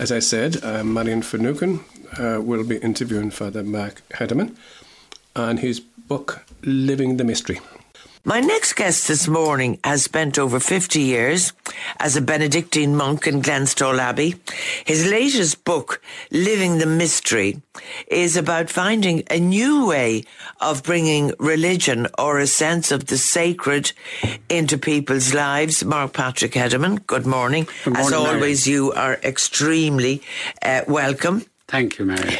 As I said, uh, Marian Finucane uh, will be interviewing Father Mark Hederman on his book, Living the Mystery. My next guest this morning has spent over 50 years as a Benedictine monk in Glenstal Abbey. His latest book, Living the Mystery, is about finding a new way of bringing religion or a sense of the sacred into people's lives. Mark Patrick Hederman, good morning. Good morning as always, Mary. you are extremely uh, welcome. Thank you, Mary.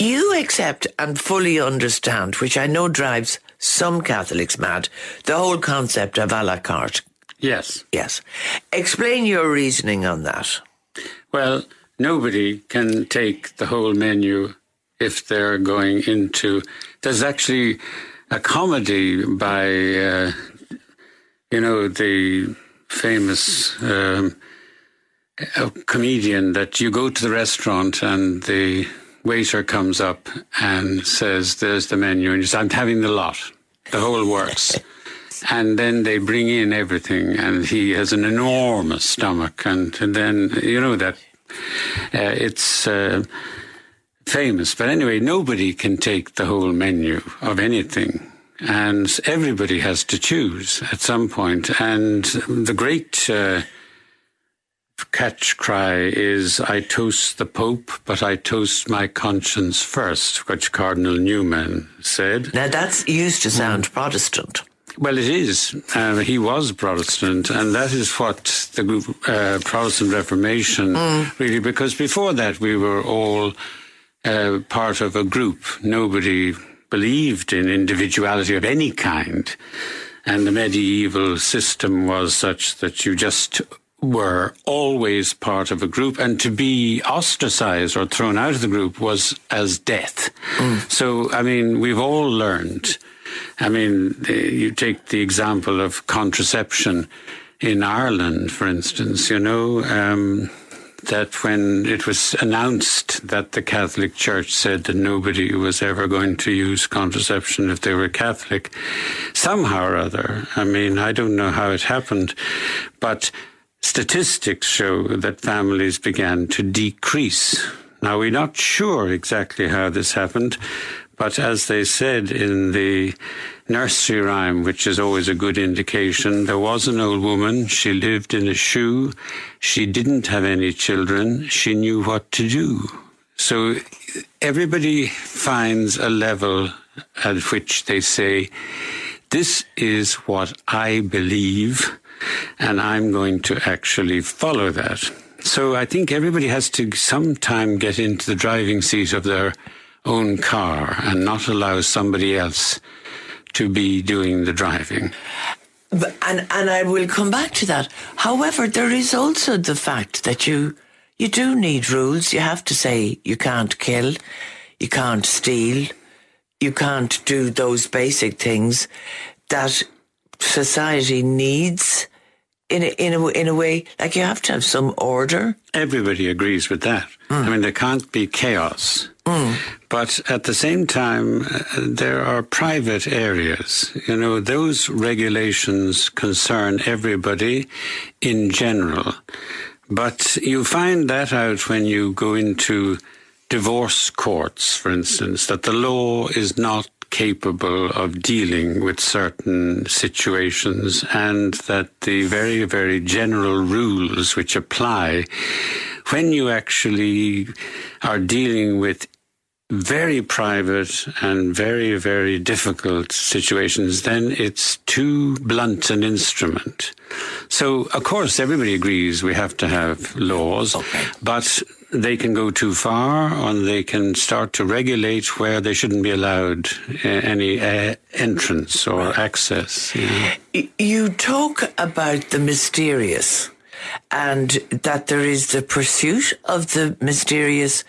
You accept and fully understand, which I know drives some Catholics mad, the whole concept of a la carte. Yes. Yes. Explain your reasoning on that. Well, nobody can take the whole menu if they're going into. There's actually a comedy by, uh, you know, the famous um, comedian that you go to the restaurant and the waiter comes up and says, There's the menu. And you say, I'm having the lot, the whole works. and then they bring in everything, and he has an enormous stomach. And, and then, you know, that uh, it's uh, famous. But anyway, nobody can take the whole menu of anything. And everybody has to choose at some point. And the great. Uh, catch cry is I toast the Pope, but I toast my conscience first, which Cardinal Newman said. Now that's used to sound Protestant. Well, it is. Uh, he was Protestant, and that is what the uh, Protestant Reformation really, because before that we were all uh, part of a group. Nobody believed in individuality of any kind. And the medieval system was such that you just were always part of a group, and to be ostracized or thrown out of the group was as death. So, I mean, we've all learned. I mean, you take the example of contraception in Ireland, for instance, you know, um, that when it was announced that the Catholic Church said that nobody was ever going to use contraception if they were Catholic, somehow or other, I mean, I don't know how it happened, but statistics show that families began to decrease. Now, we're not sure exactly how this happened, but as they said in the nursery rhyme, which is always a good indication, there was an old woman. She lived in a shoe. She didn't have any children. She knew what to do. So everybody finds a level at which they say, this is what I believe, and I'm going to actually follow that. So I think everybody has to sometime get into the driving seat of their own car and not allow somebody else to be doing the driving. And and I will come back to that. However, there is also the fact that you you do need rules. You have to say you can't kill, you can't steal, you can't do those basic things that society needs in a, in a in a way. Like you have to have some order. Everybody agrees with that. I mean, there can't be chaos. But at the same time, uh, there are private areas. You know, those regulations concern everybody in general. But you find that out when you go into divorce courts, for instance, that the law is not capable of dealing with certain situations and that the very, very general rules which apply when you actually are dealing with very private and very, very difficult situations, then it's too blunt an instrument. So, of course, everybody agrees we have to have laws, but they can go too far and they can start to regulate where they shouldn't be allowed uh, any uh, entrance or access. you know. You talk about the mysterious and that there is the pursuit of the mysterious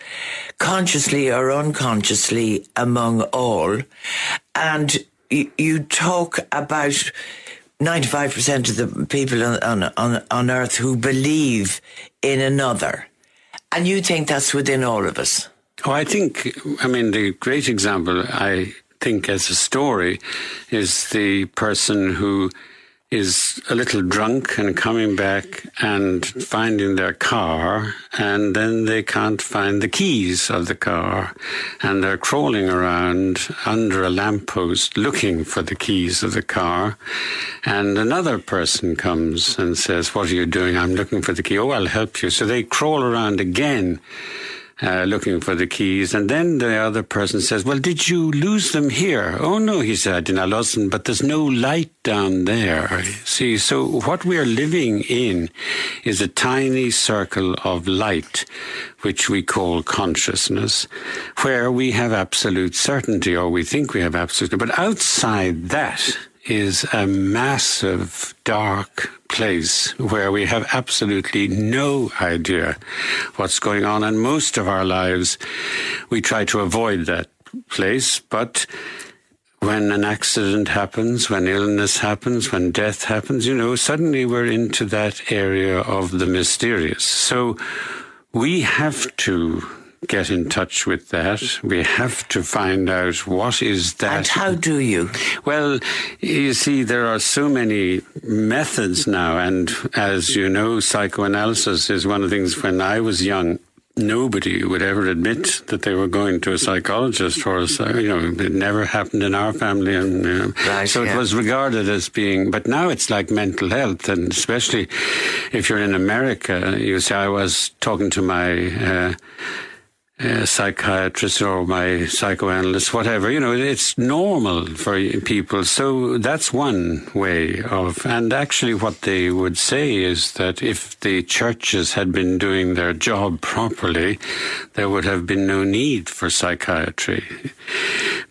consciously or unconsciously among all. And you talk about 95% of the people on, on, on earth who believe in another. And you think that's within all of us. Oh, I think, I mean, the great example, I think, as a story, is the person who is a little drunk and coming back and finding their car, and then they can't find the keys of the car, and they're crawling around under a lamppost looking for the keys of the car, and another person comes and says, What are you doing? I'm looking for the key. Oh, I'll help you. So they crawl around again uh, looking for the keys. And then the other person says, Well, did you lose them here? Oh, no, he said, I did not lose them, but there's no light down there. See, so what we're living in is a tiny circle of light, which we call consciousness, where we have absolute certainty, or we think we have absolute, but outside that, is a massive dark place where we have absolutely no idea what's going on. And most of our lives, we try to avoid that place. But when an accident happens, when illness happens, when death happens, you know, suddenly we're into that area of the mysterious. So we have to get in touch with that. We have to find out what is that. And how do you? Well, you see, there are so many methods now, and as you know, psychoanalysis is one of the things when I was young. Nobody would ever admit that they were going to a psychologist or a, you know, it never happened in our family. And, you know, right, so yeah. it was regarded as being, but now it's like mental health. And especially if you're in America, you see, I was talking to my, uh, uh, psychiatrist or my psychoanalyst, whatever. You know, it's normal for people. So that's one way of, and actually what they would say is that if the churches had been doing their job properly, there would have been no need for psychiatry.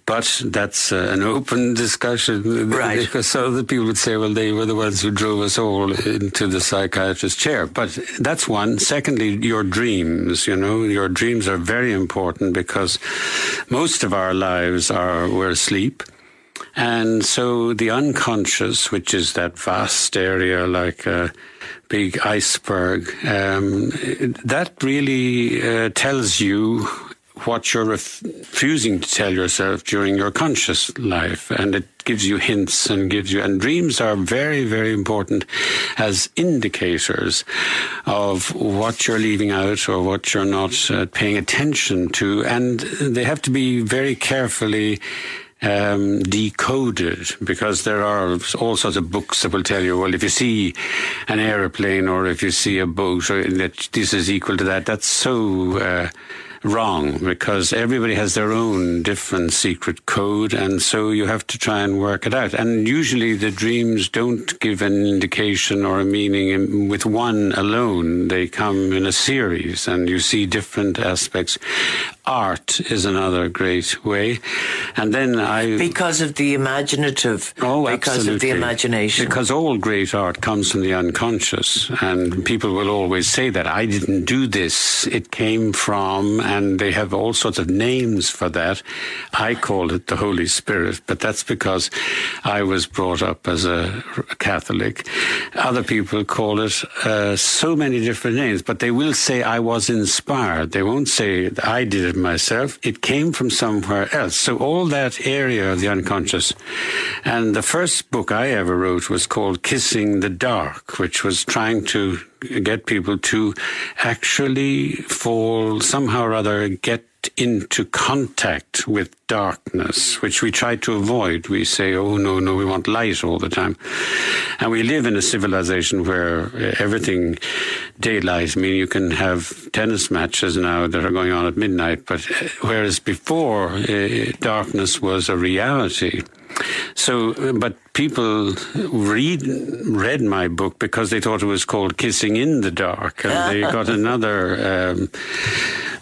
But that's uh, an open discussion. Right. Because so the people would say, well, they were the ones who drove us all into the psychiatrist's chair. But that's one. Secondly, your dreams, you know, your dreams are very important because most of our lives are, we're asleep. And so the unconscious, which is that vast area like a big iceberg, um, that really uh, tells you what you're refusing to tell yourself during your conscious life. And it gives you hints and gives you, and dreams are very, very important as indicators of what you're leaving out or what you're not uh, paying attention to. And they have to be very carefully um, decoded because there are all sorts of books that will tell you, well, if you see an aeroplane or if you see a boat, or that this is equal to that, that's so. Uh, wrong because everybody has their own different secret code and so you have to try and work it out. And usually the dreams don't give an indication or a meaning with one alone they come in a series and you see different aspects art is another great way and then i because of the imaginative oh because absolutely. of the imagination because all great art comes from the unconscious and people will always say that i didn't do this it came from and they have all sorts of names for that. I call it the Holy Spirit, but that's because I was brought up as a Catholic. Other people call it uh, so many different names, but they will say I was inspired. They won't say I did it myself. It came from somewhere else. So all that area of the unconscious. And the first book I ever wrote was called Kissing the Dark, which was trying to get people to actually fall somehow or other get into contact with darkness, which we try to avoid. We say, oh, no, no, we want light all the time. And we live in a civilization where everything daylight, I mean, you can have tennis matches now that are going on at midnight, but uh, whereas before, uh, darkness was a reality. So, but people read read my book because they thought it was called "Kissing in the Dark," and they got another um,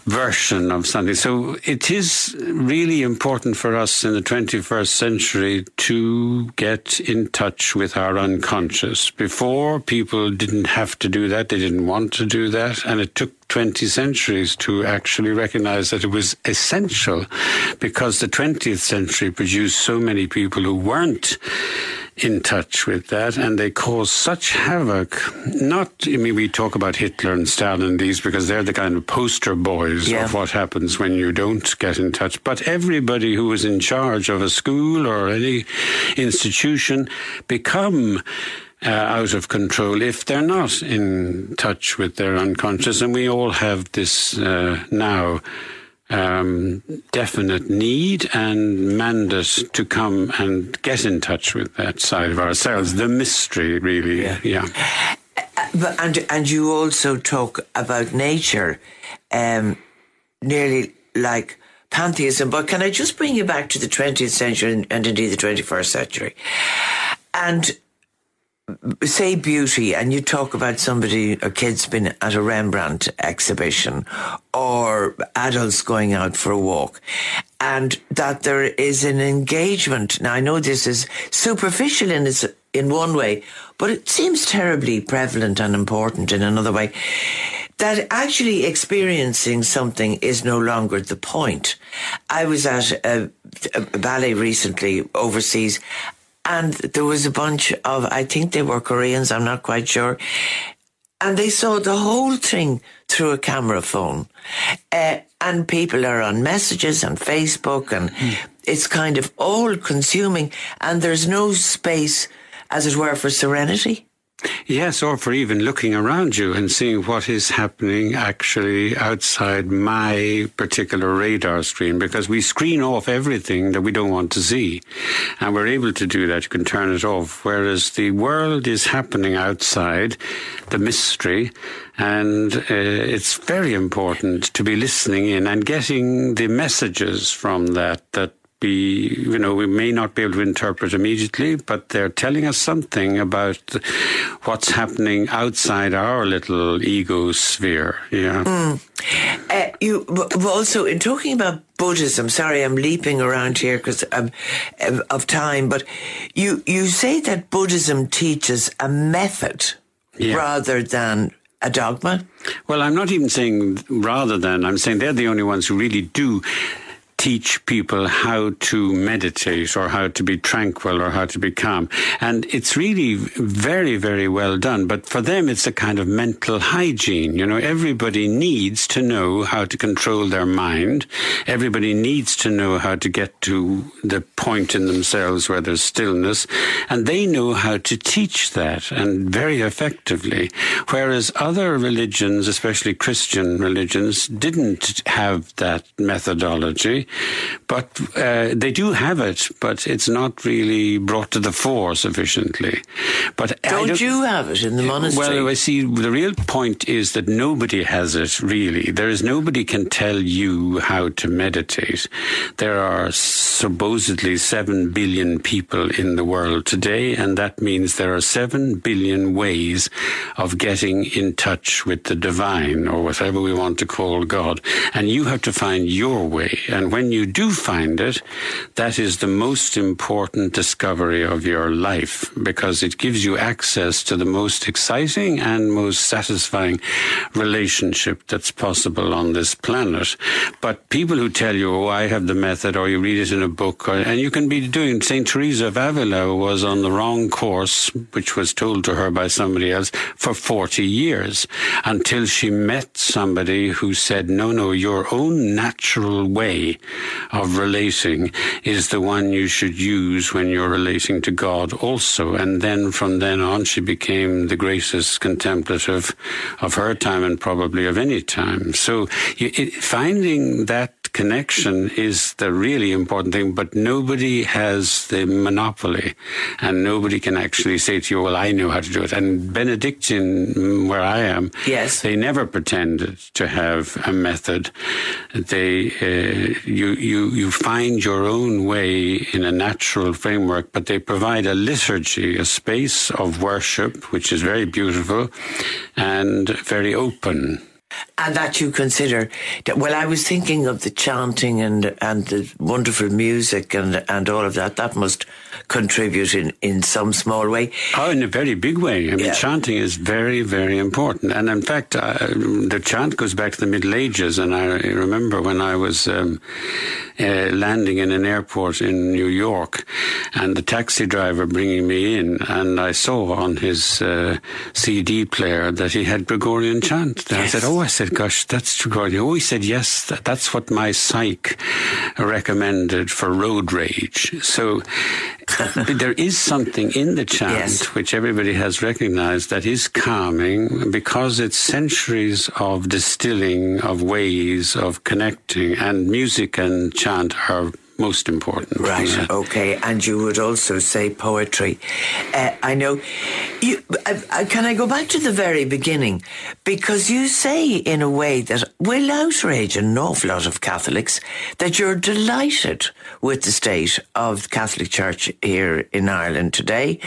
version of something. So, it is really important for us in the 21st century to get in touch with our unconscious. Before, people didn't have to do that; they didn't want to do that, and it took 20 centuries to actually recognize that it was essential because the 20th century produced so many people who weren't in touch with that and they caused such havoc. Not, I mean, we talk about Hitler and Stalin and these because they're the kind of poster boys Yeah. of what happens when you don't get in touch. But everybody who was in charge of a school or any institution become uh, out of control if they're not in touch with their unconscious. And we all have this uh, now um, definite need and mandate to come and get in touch with that side of ourselves. The mystery, really. Yeah. yeah. But, and and you also talk about nature, um, nearly like pantheism. But can I just bring you back to the 20th century and, and indeed the 21st century, and say beauty and you talk about somebody or kids been at a Rembrandt exhibition or adults going out for a walk and that there is an engagement. Now I know this is superficial in its, in one way, but it seems terribly prevalent and important in another way. That actually experiencing something is no longer the point. I was at a, a ballet recently overseas and there was a bunch of, I think they were Koreans, I'm not quite sure. And they saw the whole thing through a camera phone. Uh, and people are on messages on Facebook and mm. it's kind of all consuming and there's no space, as it were, for serenity. Yes, or for even looking around you and seeing what is happening actually outside my particular radar screen, because we screen off everything that we don't want to see. And we're able to do that. You can turn it off. Whereas the world is happening outside, the mystery, and uh, it's very important to be listening in and getting the messages from that that be, you know, we may not be able to interpret immediately, but they're telling us something about what's happening outside our little ego sphere. Yeah. Mm. Uh, you also, in talking about Buddhism, sorry, I'm leaping around here because um, of time, but you, you say that Buddhism teaches a method yeah. rather than a dogma? Well, I'm not even saying rather than, I'm saying they're the only ones who really do teach people how to meditate or how to be tranquil or how to be calm. And it's really very, very well done. But for them, it's a kind of mental hygiene. You know, everybody needs to know how to control their mind. Everybody needs to know how to get to the point in themselves where there's stillness. And they know how to teach that and very effectively. Whereas other religions, especially Christian religions, didn't have that methodology. But uh, they do have it, but it's not really brought to the fore sufficiently. But don't, don't you have it in the monastery? Well, I see. The real point is that nobody has it really. There is nobody can tell you how to meditate. There are supposedly seven billion people in the world today, and that means there are seven billion ways of getting in touch with the divine or whatever we want to call God. And you have to find your way. And when when you do find it, that is the most important discovery of your life because it gives you access to the most exciting and most satisfying relationship that's possible on this planet. But people who tell you, oh, I have the method, or you read it in a book, or, and you can be doing, St. Teresa of Avila was on the wrong course, which was told to her by somebody else, for 40 years until she met somebody who said, no, no, your own natural way of relating is the one you should use when you're relating to God also. And then from then on, she became the greatest contemplative of her time and probably of any time. So finding that connection is the really important thing, but nobody has the monopoly and nobody can actually say to you, well, I know how to do it. And Benedictine, where I am, yes. they never pretended to have a method. They, uh, you, you, you find your own way in a natural framework, but they provide a liturgy, a space of worship, which is very beautiful and very open and that you consider that, well i was thinking of the chanting and and the wonderful music and and all of that. That must contribute in in some small way oh in a very big way i mean yeah. chanting is very very important and in fact uh, the chant goes back to the middle ages and i remember when i was um, uh, landing in an airport in new york and the taxi driver bringing me in and i saw on his uh, cd player that he had gregorian chant yes. i said oh I said, gosh, that's true. Oh, he always said, yes, that, that's what my psych recommended for road rage. So there is something in the chant yes. which everybody has recognized that is calming because it's centuries of distilling of ways of connecting and music and chant are most important. Right. Okay. And you would also say poetry. Uh, I know. You. I, I, can I go back to the very beginning because you say in a way that will outrage an awful lot of Catholics that you're delighted with the state of the Catholic Church here in Ireland today,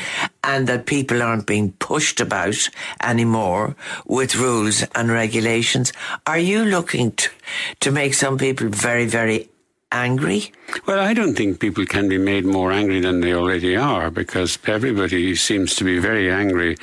and that people aren't being pushed about anymore with rules and regulations. Are you looking to make some people very, very angry? Well, I don't think people can be made more angry than they already are because everybody seems to be very angry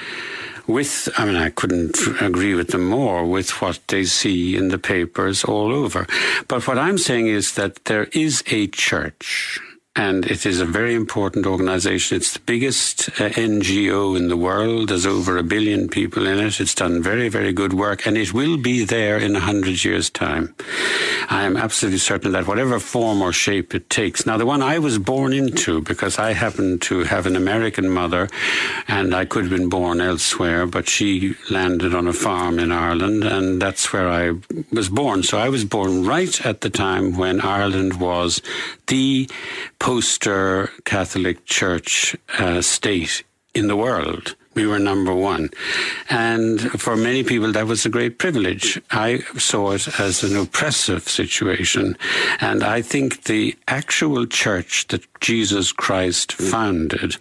with, I mean, I couldn't agree with them more with what they see in the papers all over. But what I'm saying is that there is a church and it is a very important organization. It's the biggest uh, NGO in the world. There's over a billion people in it. It's done very, very good work, and it will be there in a hundred years' time. I am absolutely certain that whatever form or shape it takes. Now, the one I was born into, because I happen to have an American mother, and I could have been born elsewhere, but she landed on a farm in Ireland, and that's where I was born. So I was born right at the time when Ireland was the poster Catholic Church uh, state in the world. We were number one. And for many people, that was a great privilege. I saw it as an oppressive situation. And I think the actual church that Jesus Christ founded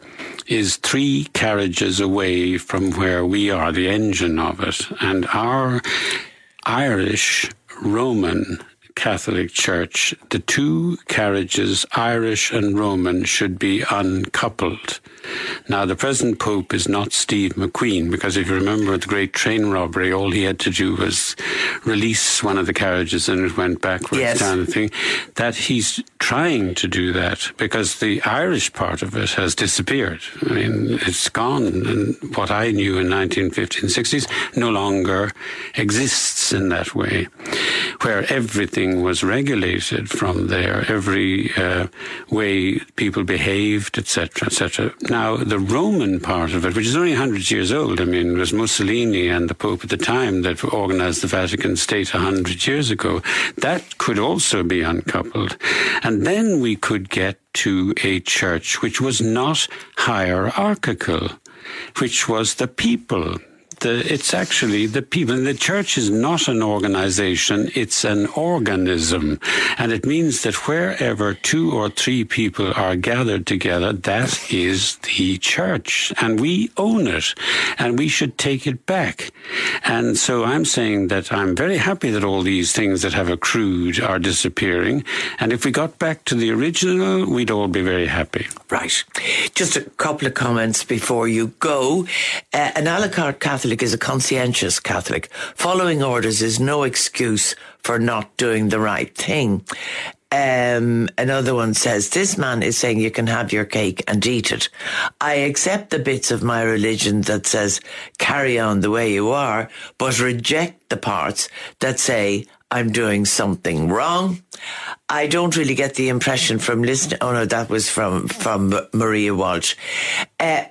is three carriages away from where we are, the engine of it. And our Irish Roman Catholic Church, the two carriages, Irish and Roman, should be uncoupled. Now, the present Pope is not Steve McQueen, because if you remember the great train robbery, all he had to do was release one of the carriages and it went backwards yes. down the thing. That he's trying to do that because the Irish part of it has disappeared. I mean, it's gone. And what I knew in 1950s and 60s no longer exists in that way, where everything was regulated from there, every uh, way people behaved, etc., etc. Now, the Roman part of it, which is only 100 years old, I mean, it was Mussolini and the Pope at the time that organized the Vatican State 100 years ago, that could also be uncoupled. And then we could get to a church which was not hierarchical, which was the people the, it's actually the people. The church is not an organization, it's an organism. And it means that wherever two or three people are gathered together, that is the church. And we own it. And we should take it back. And so I'm saying that I'm very happy that all these things that have accrued are disappearing. And if we got back to the original, we'd all be very happy. Right. Just a couple of comments before you go. Uh, an a la carte Catholic Catholic is a conscientious Catholic. Following orders is no excuse for not doing the right thing. Um, another one says, This man is saying you can have your cake and eat it. I accept the bits of my religion that says carry on the way you are, but reject the parts that say I'm doing something wrong. I don't really get the impression from listening. Oh no, that was from from Maria Walsh. Uh,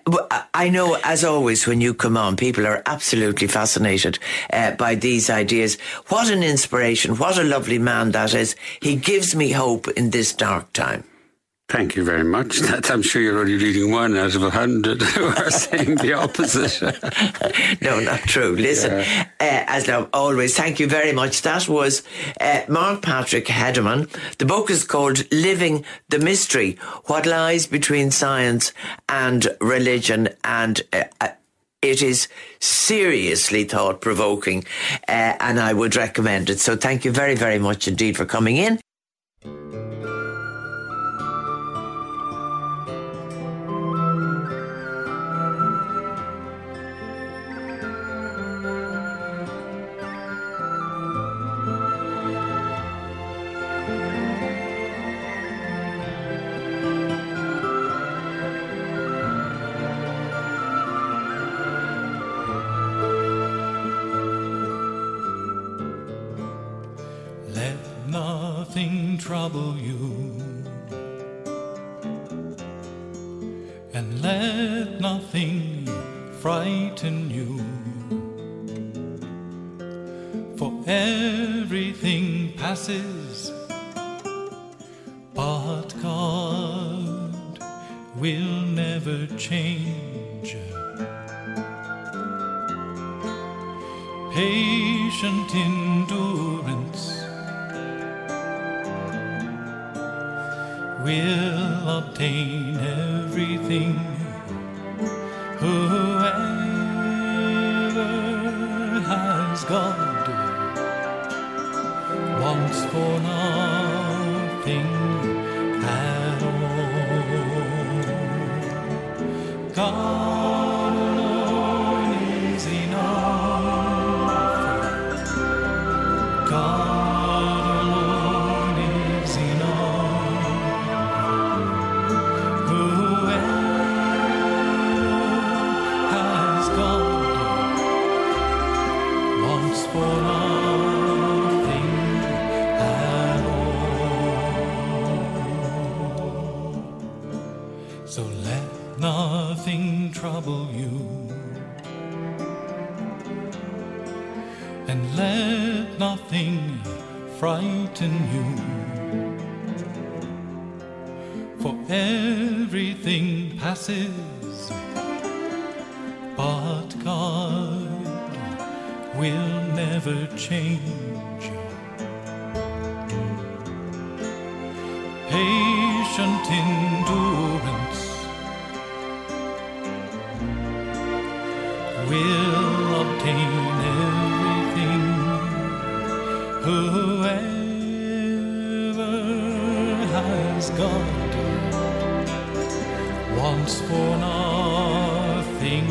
I know, as always, when you come on, people are absolutely fascinated uh, by these ideas. What an inspiration! What a lovely man that is. He gives me hope in this dark time. Thank you very much. That, I'm sure you're only reading one out of a hundred who are saying the opposite. no, not true. Listen, yeah. uh, as always, thank you very much. That was uh, Mark Patrick Hederman. The book is called Living the Mystery What Lies Between Science and Religion. And uh, uh it is seriously thought provoking, uh, and I would recommend it. So, thank you very, very much indeed for coming in. everything passes, but God will never change. Patient endurance will obtain everything will never change. Patient endurance will obtain everything. Whoever has God wants for nothing.